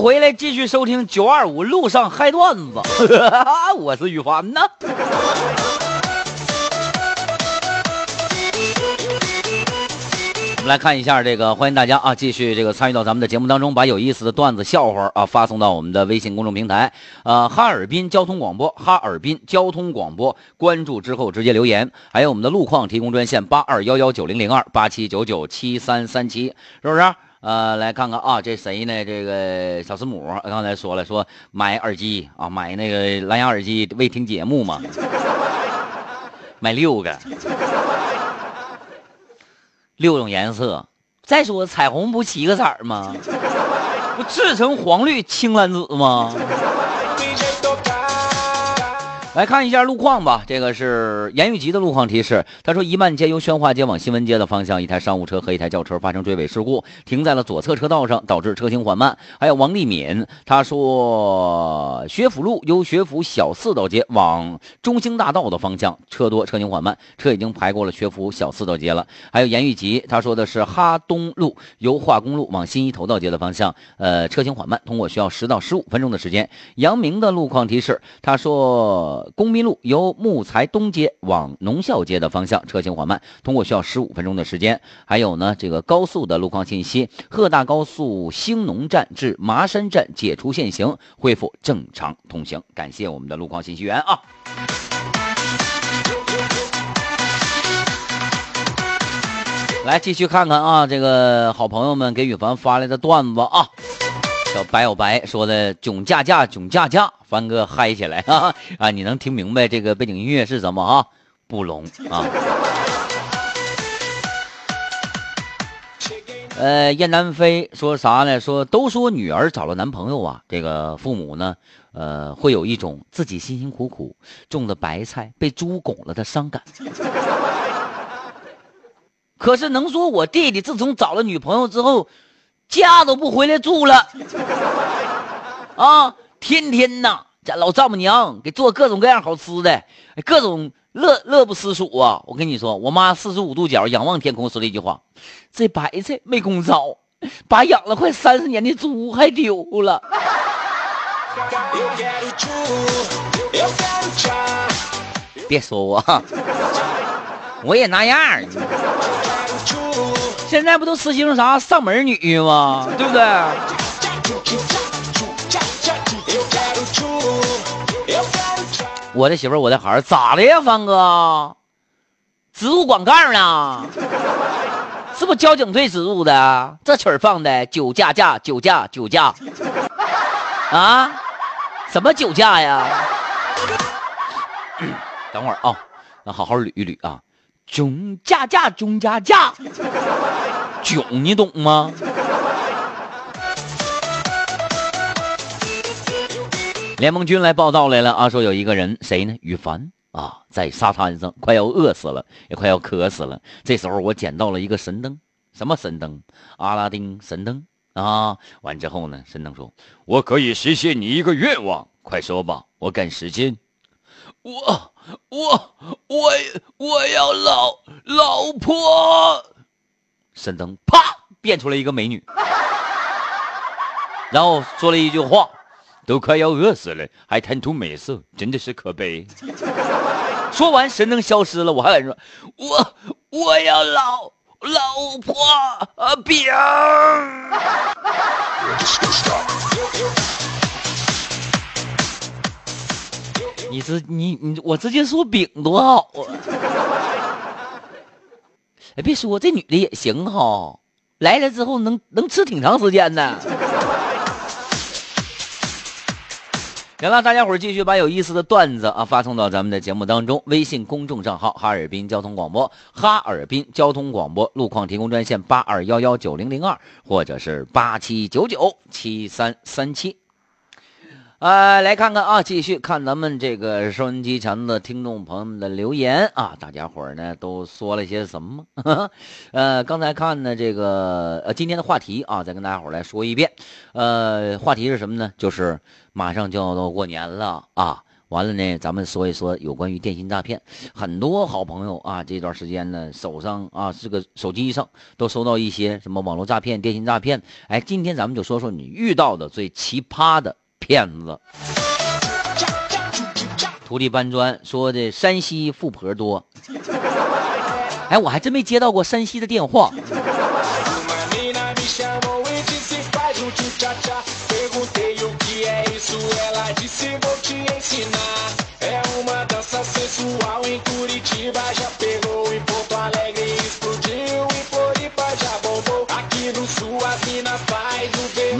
回来，继续收听九二五路上嗨段子。我是羽凡呢。我们来看一下这个，欢迎大家啊，继续这个参与到咱们的节目当中，把有意思的段子、笑话啊发送到我们的微信公众平台，呃，哈尔滨交通广播，哈尔滨交通广播，关注之后直接留言，还有我们的路况提供专线八二幺幺九零零二八七九九七三三七，是不是？呃，来看看啊，这谁呢？这个小师母刚才说了，说买耳机啊，买那个蓝牙耳机为听节目嘛，买六个。六种颜色，再说彩虹不七个色儿吗？不赤橙黄绿青蓝紫吗？来看一下路况吧，这个是严玉吉的路况提示。他说，一曼街由宣化街往新闻街的方向，一台商务车和一台轿车发生追尾事故，停在了左侧车道上，导致车行缓慢。还有王丽敏，他说，学府路由学府小四道街往中兴大道的方向，车多，车行缓慢，车已经排过了学府小四道街了。还有严玉吉，他说的是哈东路由化工路往新一头道街的方向，呃，车行缓慢，通过需要十到十五分钟的时间。杨明的路况提示，他说。公民路由木材东街往农校街的方向车行缓慢，通过需要十五分钟的时间。还有呢，这个高速的路况信息：鹤大高速兴农站至麻山站解除限行，恢复正常通行。感谢我们的路况信息员啊！来继续看看啊，这个好朋友们给羽凡发来的段子啊。小白小白说的囧架架囧架架，凡哥嗨起来啊 啊！你能听明白这个背景音乐是什么啊？布隆啊。呃，燕南飞说啥呢？说都说女儿找了男朋友啊，这个父母呢，呃，会有一种自己辛辛苦苦种的白菜被猪拱了的伤感。可是能说我弟弟自从找了女朋友之后。家都不回来住了，啊，天天呐，家老丈母娘给做各种各样好吃的，各种乐乐不思蜀啊！我跟你说，我妈四十五度角仰望天空说了一句话：“这白菜没功着，把养了快三十年的猪还丢了。”别说我，我也那样。现在不都实行啥上门女婿吗？对不对？我的媳妇，我的孩儿，咋的呀，方哥？植入广告呢？是不是交警队植入的？这曲儿放的酒驾驾酒驾酒驾啊？什么酒驾呀？等会儿啊，那好好捋一捋啊。囧驾驾囧驾驾，囧你懂吗？联盟军来报道来了啊，说有一个人谁呢？羽凡啊，在沙滩上快要饿死了，也快要渴死了。这时候我捡到了一个神灯，什么神灯？阿拉丁神灯啊！完之后呢，神灯说：“我可以实现你一个愿望，快说吧，我赶时间。”我我我我要老老婆，神灯啪变出来一个美女，然后说了一句话：“都快要饿死了，还贪图美色，真的是可悲。”说完，神灯消失了。我还敢说：“我我要老老婆啊饼。”你直你你我直接说饼多好啊！哎，别说这女的也行哈，来了之后能能吃挺长时间呢。行了，大家伙继续把有意思的段子啊发送到咱们的节目当中。微信公众账号哈尔滨交通广播，哈尔滨交通广播路况提供专线八二幺幺九零零二，或者是八七九九七三三七。呃，来看看啊，继续看咱们这个收音机前的听众朋友们的留言啊，大家伙呢都说了些什么？呃，刚才看呢这个呃今天的话题啊，再跟大家伙来说一遍。呃，话题是什么呢？就是马上就要到过年了啊，完了呢，咱们说一说有关于电信诈骗。很多好朋友啊，这段时间呢，手上啊，这个手机上都收到一些什么网络诈骗、电信诈骗。哎，今天咱们就说说你遇到的最奇葩的骗子。徒弟搬砖说的山西富婆多。哎，我还真没接到过山西的电话。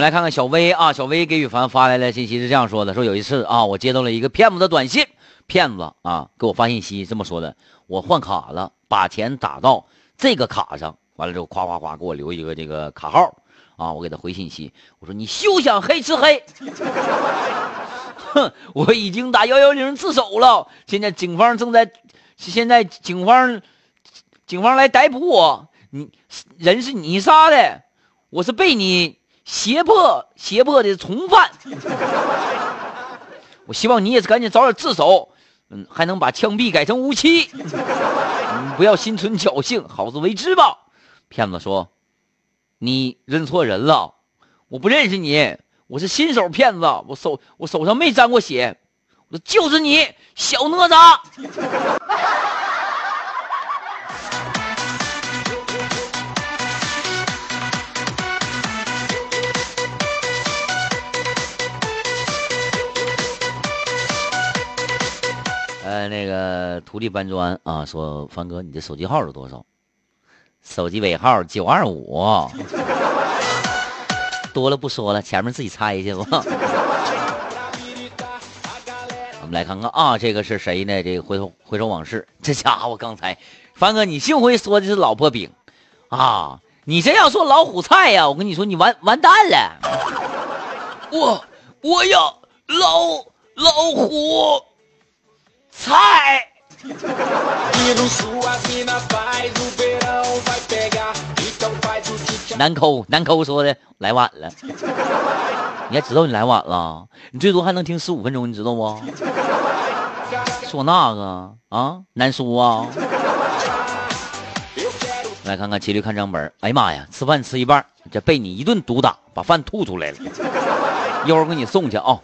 来看看小薇啊，小薇给羽凡发来的信息是这样说的：说有一次啊，我接到了一个骗子的短信，骗子啊给我发信息这么说的：我换卡了，把钱打到这个卡上，完了之后夸夸夸给我留一个这个卡号啊，我给他回信息，我说你休想黑吃黑。哼，我已经打幺幺零自首了，现在警方正在，现在警方，警方来逮捕我。你人是你杀的，我是被你胁迫胁迫的从犯。我希望你也是赶紧早点自首，嗯，还能把枪毙改成无期。你不要心存侥幸，好自为之吧。骗子说，你认错人了，我不认识你。我是新手骗子，我手我手上没沾过血，我就是你小哪吒。那个徒弟搬砖啊，说凡哥，你的手机号是多少？手机尾号九二五。多了不说了，前面自己猜去吧。我们来看看啊，这个是谁呢？这个回头回首往事，这家伙刚才，凡哥，你幸亏说的是老婆饼啊！你这要说老虎菜呀，我跟你说，你完完蛋了。我我要老老虎菜。难抠难抠说的来晚了，你还知道你来晚了？你最多还能听十五分钟，你知道不？说那个啊，难说啊。来看看骑驴看账本。哎呀妈呀，吃饭吃一半，这被你一顿毒打，把饭吐出来了。一会儿给你送去啊，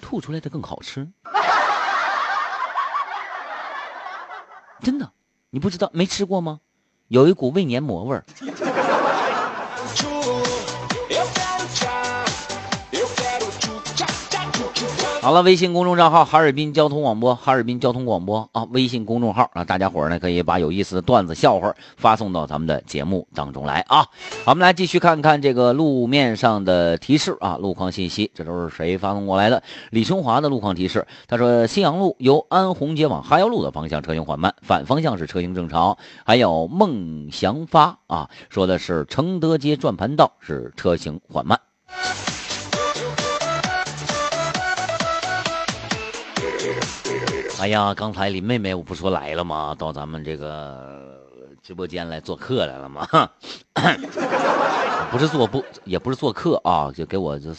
吐出来的更好吃。真的，你不知道没吃过吗？有一股胃黏膜味儿。好了，微信公众账号哈尔滨交通广播，哈尔滨交通广播啊，微信公众号啊，大家伙呢可以把有意思的段子、笑话发送到咱们的节目当中来啊。好，我们来继续看看这个路面上的提示啊，路况信息，这都是谁发送过来的？李春华的路况提示，他说新阳路由安红街往哈腰路的方向车型缓慢，反方向是车型正常。还有孟祥发啊，说的是承德街转盘道是车型缓慢。哎呀，刚才林妹妹我不说来了吗？到咱们这个直播间来做客来了吗？不是做不，也不是做客啊，就给我这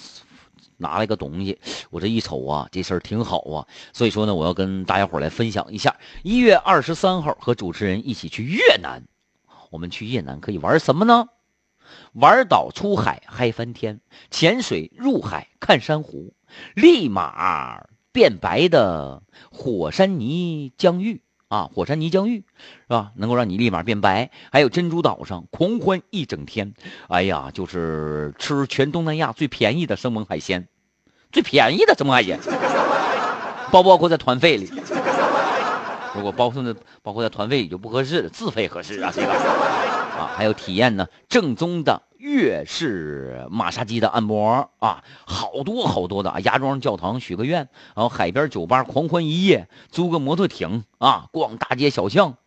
拿了一个东西。我这一瞅啊，这事儿挺好啊，所以说呢，我要跟大家伙来分享一下。一月二十三号和主持人一起去越南，我们去越南可以玩什么呢？玩岛出海嗨翻天，潜水入海看珊瑚，立马。变白的火山泥浆浴啊，火山泥浆浴是吧？能够让你立马变白。还有珍珠岛上狂欢一整天，哎呀，就是吃全东南亚最便宜的生猛海鲜，最便宜的生猛海鲜，包不包括在团费里？如果包括在包括在团费里就不合适，自费合适啊，这个啊，还有体验呢，正宗的。粤式马杀鸡的按摩啊，好多好多的啊！芽庄教堂许个愿，然后海边酒吧狂欢一夜，租个摩托艇啊，逛大街小巷，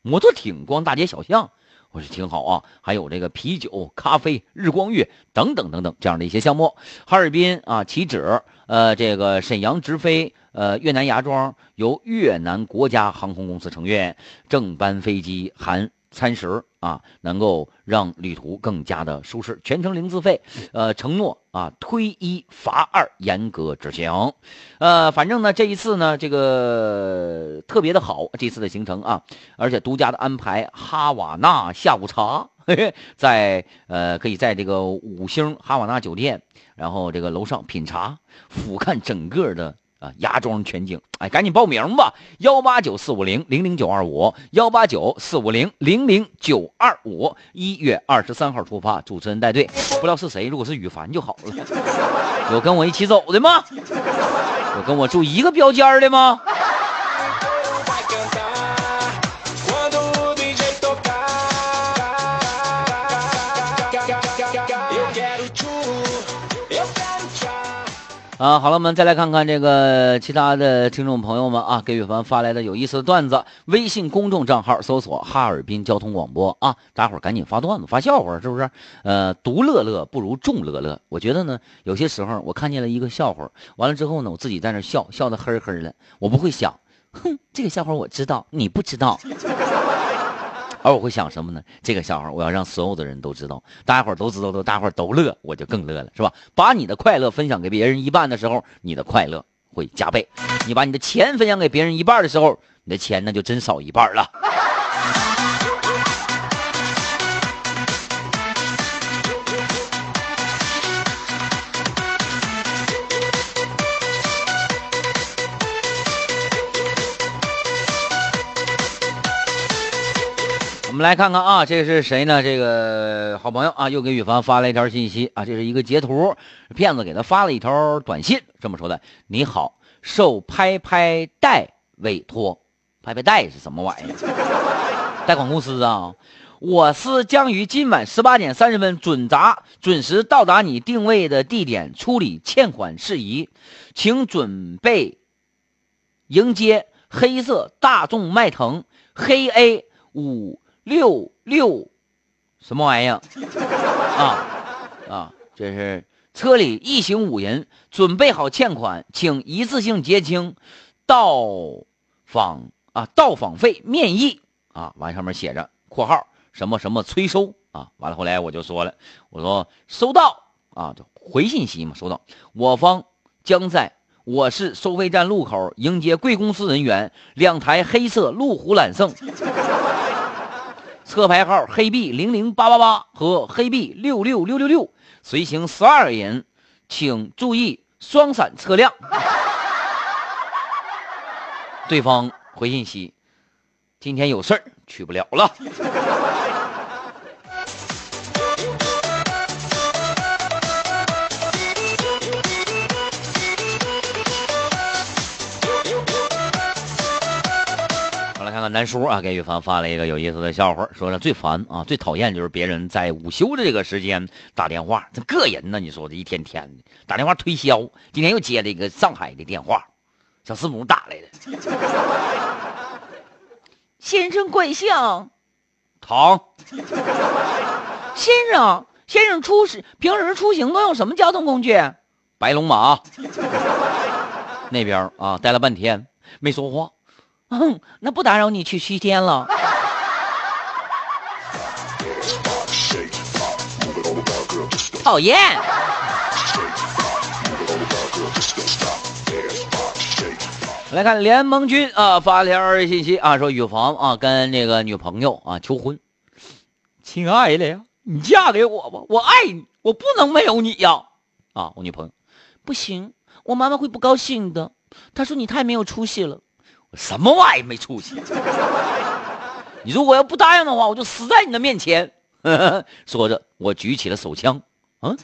摩托艇逛大街小巷，我说挺好啊。还有这个啤酒、咖啡、日光浴等等等等这样的一些项目。哈尔滨啊，起止，呃，这个沈阳直飞呃，越南芽庄由越南国家航空公司承运，正班飞机含餐食啊，能够让旅途更加的舒适，全程零自费。呃，承诺啊，推一罚二，严格执行。呃，反正呢，这一次呢，这个特别的好，这次的行程啊，而且独家的安排哈瓦那下午茶，嘿 嘿在呃，可以在这个五星哈瓦那酒店，然后这个楼上品茶，俯瞰整个的。啊，芽庄全景，哎，赶紧报名吧！幺八九四五零零零九二五，幺八九四五零零零九二五。一月二十三号出发，主持人带队，不知道是谁，如果是羽凡就好了。有跟我一起走的吗？有跟我住一个标间的吗？啊，好了，我们再来看看这个其他的听众朋友们啊，给宇凡发来的有意思的段子。微信公众账号搜索“哈尔滨交通广播”啊，大伙儿赶紧发段子、发笑话，是不是？呃，独乐乐不如众乐乐。我觉得呢，有些时候我看见了一个笑话，完了之后呢，我自己在那笑笑的呵呵的，我不会想，哼，这个笑话我知道，你不知道。而我会想什么呢？这个笑话我要让所有的人都知道，大家伙都知道，都大家伙都乐，我就更乐了，是吧？把你的快乐分享给别人一半的时候，你的快乐会加倍；你把你的钱分享给别人一半的时候，你的钱那就真少一半了。我们来看看啊，这是谁呢？这个好朋友啊，又给宇凡发了一条信息啊，这是一个截图，骗子给他发了一条短信，这么说的：“你好，受拍拍贷委托，拍拍贷是什么玩意儿？贷款公司啊，我司将于今晚十八点三十分准达准时到达你定位的地点处理欠款事宜，请准备迎接黑色大众迈腾黑 A 五。”六六，什么玩意儿？啊啊！这是车里一行五人，准备好欠款，请一次性结清。到访啊，到访费面议啊，完上面写着（括号什么什么催收啊）。完了后来我就说了，我说收到啊，就回信息嘛，收到。我方将在我市收费站路口迎接贵公司人员，两台黑色路虎揽胜。车牌号黑 B 零零八八八和黑 B 六六六六六，随行十二人，请注意双闪车辆。对方回信息：今天有事儿，去不了了。南叔啊，给宇凡发了一个有意思的笑话，说了最烦啊，最讨厌就是别人在午休的这个时间打电话，这个人呢。你说这一天天的打电话推销，今天又接了一个上海的电话，小师母打来的。先生贵姓？唐。先生，先生出行平时出行都用什么交通工具？白龙马。那边啊，待了半天没说话。嗯，那不打扰你去西天了。讨厌。来看联盟军啊，发条信息啊，说雨房啊跟那个女朋友啊求婚。亲爱的呀，你嫁给我吧，我爱你，我不能没有你呀。啊，我女朋友，不行，我妈妈会不高兴的。她说你太没有出息了。什么玩意没出息！你如果要不答应的话，我就死在你的面前。说着，我举起了手枪。嗯，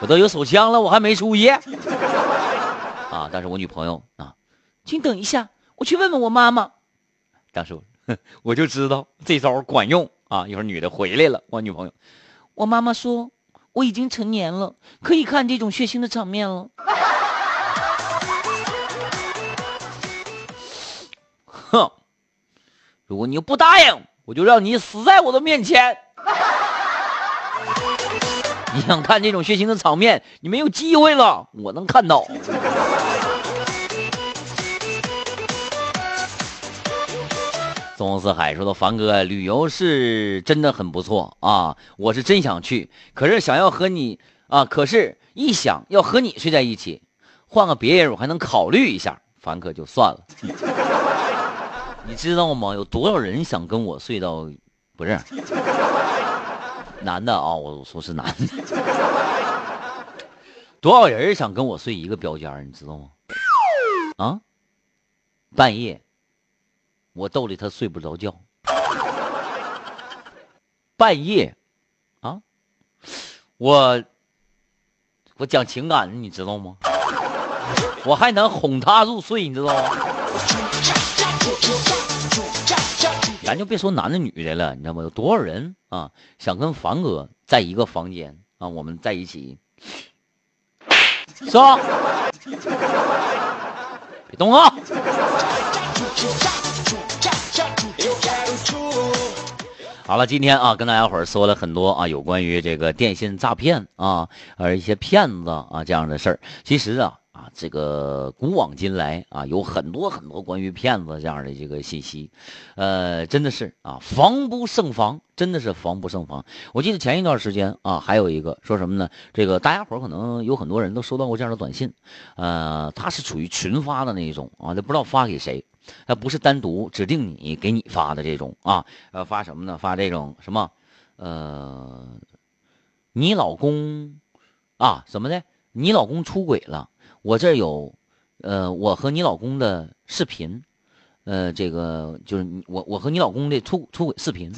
我都有手枪了，我还没出息？啊！但是我女朋友啊，请等一下，我去问问我妈妈。当时 我就知道这招管用啊！一会儿女的回来了，我女朋友，我妈妈说我已经成年了，可以看这种血腥的场面了。如果你不答应我就让你死在我的面前。你想看这种血腥的场面你没有机会了我能看到。宗四海说的凡哥旅游是真的很不错啊我是真想去可是想要和你啊可是一想要和你睡在一起换个别人我还能考虑一下凡哥就算了。你知道吗？有多少人想跟我睡到，不是男的啊？我说是男的，多少人想跟我睡一个标间你知道吗？啊，半夜。我逗的他睡不着觉，半夜，啊，我我讲情感，你知道吗？我还能哄他入睡，你知道吗？咱就别说男的女的了，你知道吗？有多少人啊想跟凡哥在一个房间啊？我们在一起，是吧？别动啊！好了，今天啊，跟大家伙儿说了很多啊，有关于这个电信诈骗啊，而一些骗子啊这样的事儿。其实啊啊，这个古往今来啊，有很多很多关于骗子这样的这个信息，呃，真的是啊，防不胜防，真的是防不胜防。我记得前一段时间啊，还有一个说什么呢？这个大家伙可能有很多人都收到过这样的短信，呃，它是处于群发的那一种啊，都不知道发给谁。它不是单独指定你给你发的这种啊，呃，发什么呢？发这种什么，呃，你老公啊什么的，你老公出轨了，我这有，呃，我和你老公的视频，呃，这个就是我我和你老公的出出轨视频，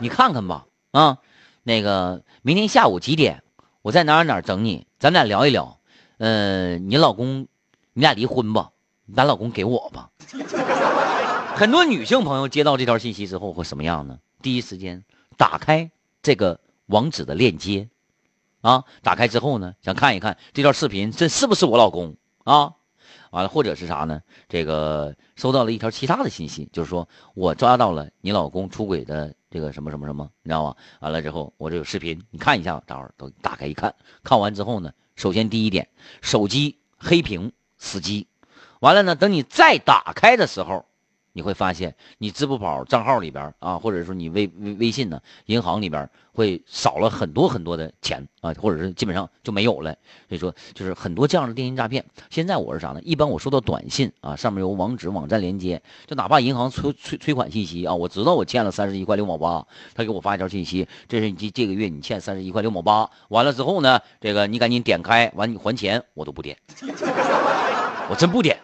你看看吧，啊，那个明天下午几点，我在哪儿哪儿等你，咱俩聊一聊，呃，你老公，你俩离婚吧。把老公给我吧。很多女性朋友接到这条信息之后会什么样呢？第一时间打开这个网址的链接，啊，打开之后呢，想看一看这条视频，这是不是我老公啊？完了，或者是啥呢？这个收到了一条其他的信息，就是说我抓到了你老公出轨的这个什么什么什么，你知道吗？完了之后，我这有视频，你看一下，待会儿都打开一看，看完之后呢，首先第一点，手机黑屏死机。完了呢，等你再打开的时候，你会发现你支付宝账号里边啊，或者说你微微信呢，银行里边会少了很多很多的钱啊，或者是基本上就没有了。所以说，就是很多这样的电信诈骗。现在我是啥呢？一般我收到短信啊，上面有网址、网站连接，就哪怕银行催催催款信息啊，我知道我欠了三十一块六毛八，他给我发一条信息，这是你这个月你欠三十一块六毛八。完了之后呢，这个你赶紧点开，完你还钱，我都不点。我真不点，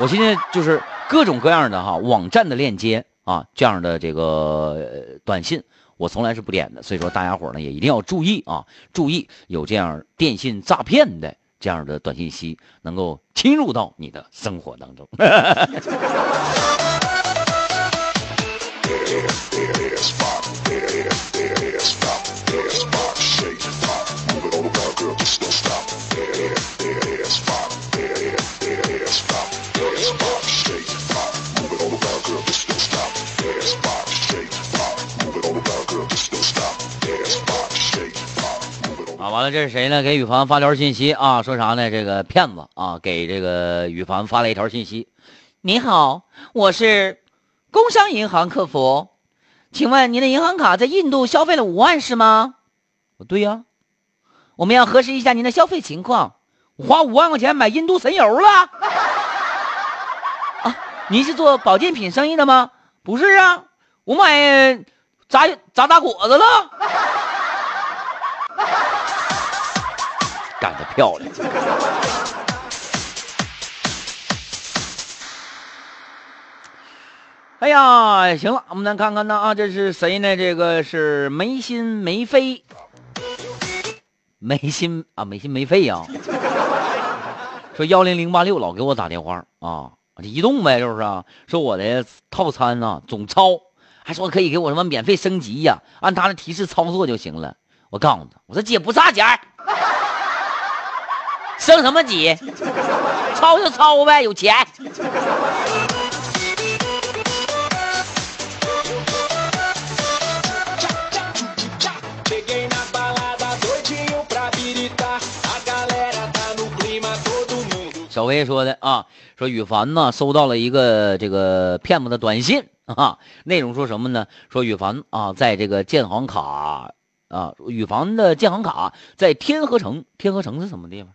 我现在就是各种各样的哈网站的链接啊，这样的这个短信，我从来是不点的。所以说大家伙呢也一定要注意啊，注意有这样电信诈骗的这样的短信息能够侵入到你的生活当中。啊，完了，这是谁呢？给羽凡发条信息啊，说啥呢？这个骗子啊，给这个羽凡发了一条信息：“你好，我是工商银行客服，请问您的银行卡在印度消费了五万是吗？”“对呀。”“我们要核实一下您的消费情况，我花五万块钱买印度神油了。”“啊，您是做保健品生意的吗？”“不是啊，我买炸炸大果子了。”漂亮！哎呀，行了，我们来看看呢啊，这是谁呢？这个是没心没肺，没心啊，没心没肺呀。说幺零零八六老给我打电话啊，移动呗，就是啊。说我的套餐呢总超，还说可以给我什么免费升级呀，按他的提示操作就行了。我告诉他，我说姐不差钱升什么级？抄就抄呗，有钱。小薇说的啊，说羽凡呢收到了一个这个骗子的短信啊，内容说什么呢？说羽凡啊，在这个建行卡啊，羽凡的建行卡在天河城，天河城是什么地方？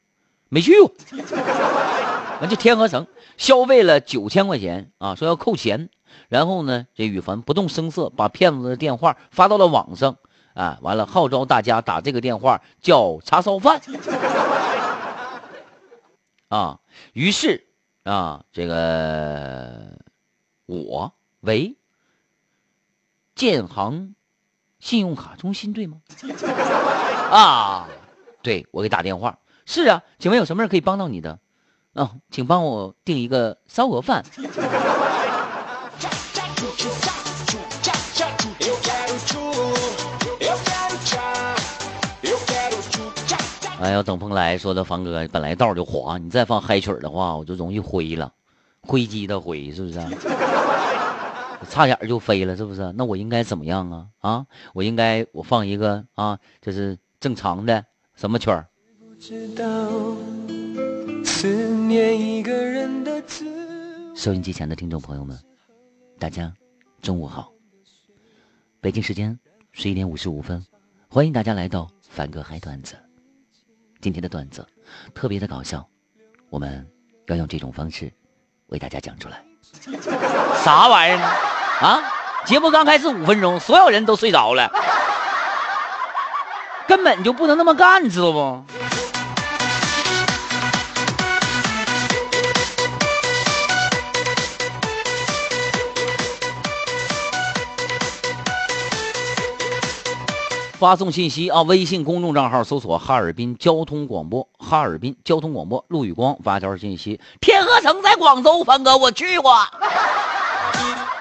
没去过，那就天河城消费了九千块钱啊，说要扣钱，然后呢，这羽凡不动声色把骗子的电话发到了网上啊，完了号召大家打这个电话叫叉烧饭。啊，于是啊，这个我喂，建行信用卡中心对吗？啊，对我给打电话，是啊，请问有什么人可以帮到你的？啊，请帮我订一个烧鹅饭。哎呀，等风来说的凡哥，本来道就滑，你再放嗨曲的话，我就容易灰了，灰机的灰是不是？差点就飞了，是不是？那我应该怎么样啊？啊，我应该我放一个啊，就是正常的什么曲儿？收音机前的听众朋友们，大家中午好，北京时间十一点五十五分，欢迎大家来到凡哥嗨段子。今天的段子特别的搞笑，我们要用这种方式为大家讲出来。啥玩意儿呢？啊！节目刚开始五分钟，所有人都睡着了，根本就不能那么干，知道不？发送信息啊！微信公众账号搜索“哈尔滨交通广播”，哈尔滨交通广播，陆宇光发条信息：天河城在广州，凡哥我去过。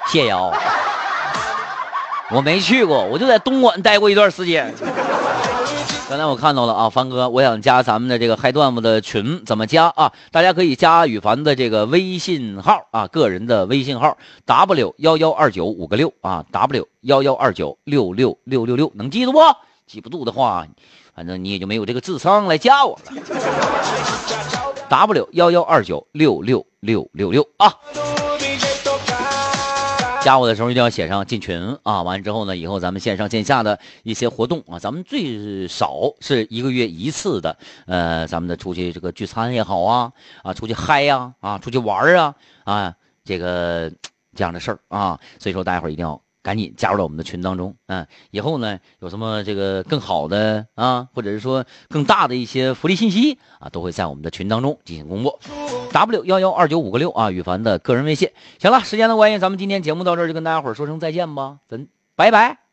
谢瑶，我没去过，我就在东莞待过一段时间。刚才我看到了啊，凡哥，我想加咱们的这个嗨段子的群，怎么加啊？大家可以加羽凡的这个微信号啊，个人的微信号 w 幺幺二九五个六啊，w 幺幺二九六六六六六，能记住不？记不住的话，反正你也就没有这个智商来加我了。w 幺幺二九六六六六六啊。加我的时候一定要写上进群啊！完了之后呢，以后咱们线上线下的一些活动啊，咱们最少是一个月一次的，呃，咱们的出去这个聚餐也好啊，啊，出去嗨呀，啊，出去玩啊，啊，这个这样的事儿啊，所以说大家伙一定要。赶紧加入到我们的群当中，嗯，以后呢有什么这个更好的啊，或者是说更大的一些福利信息啊，都会在我们的群当中进行公布。W 幺幺二九五个六啊，羽凡的个人微信。行了，时间的关系，咱们今天节目到这儿就跟大家伙说声再见吧，咱拜拜。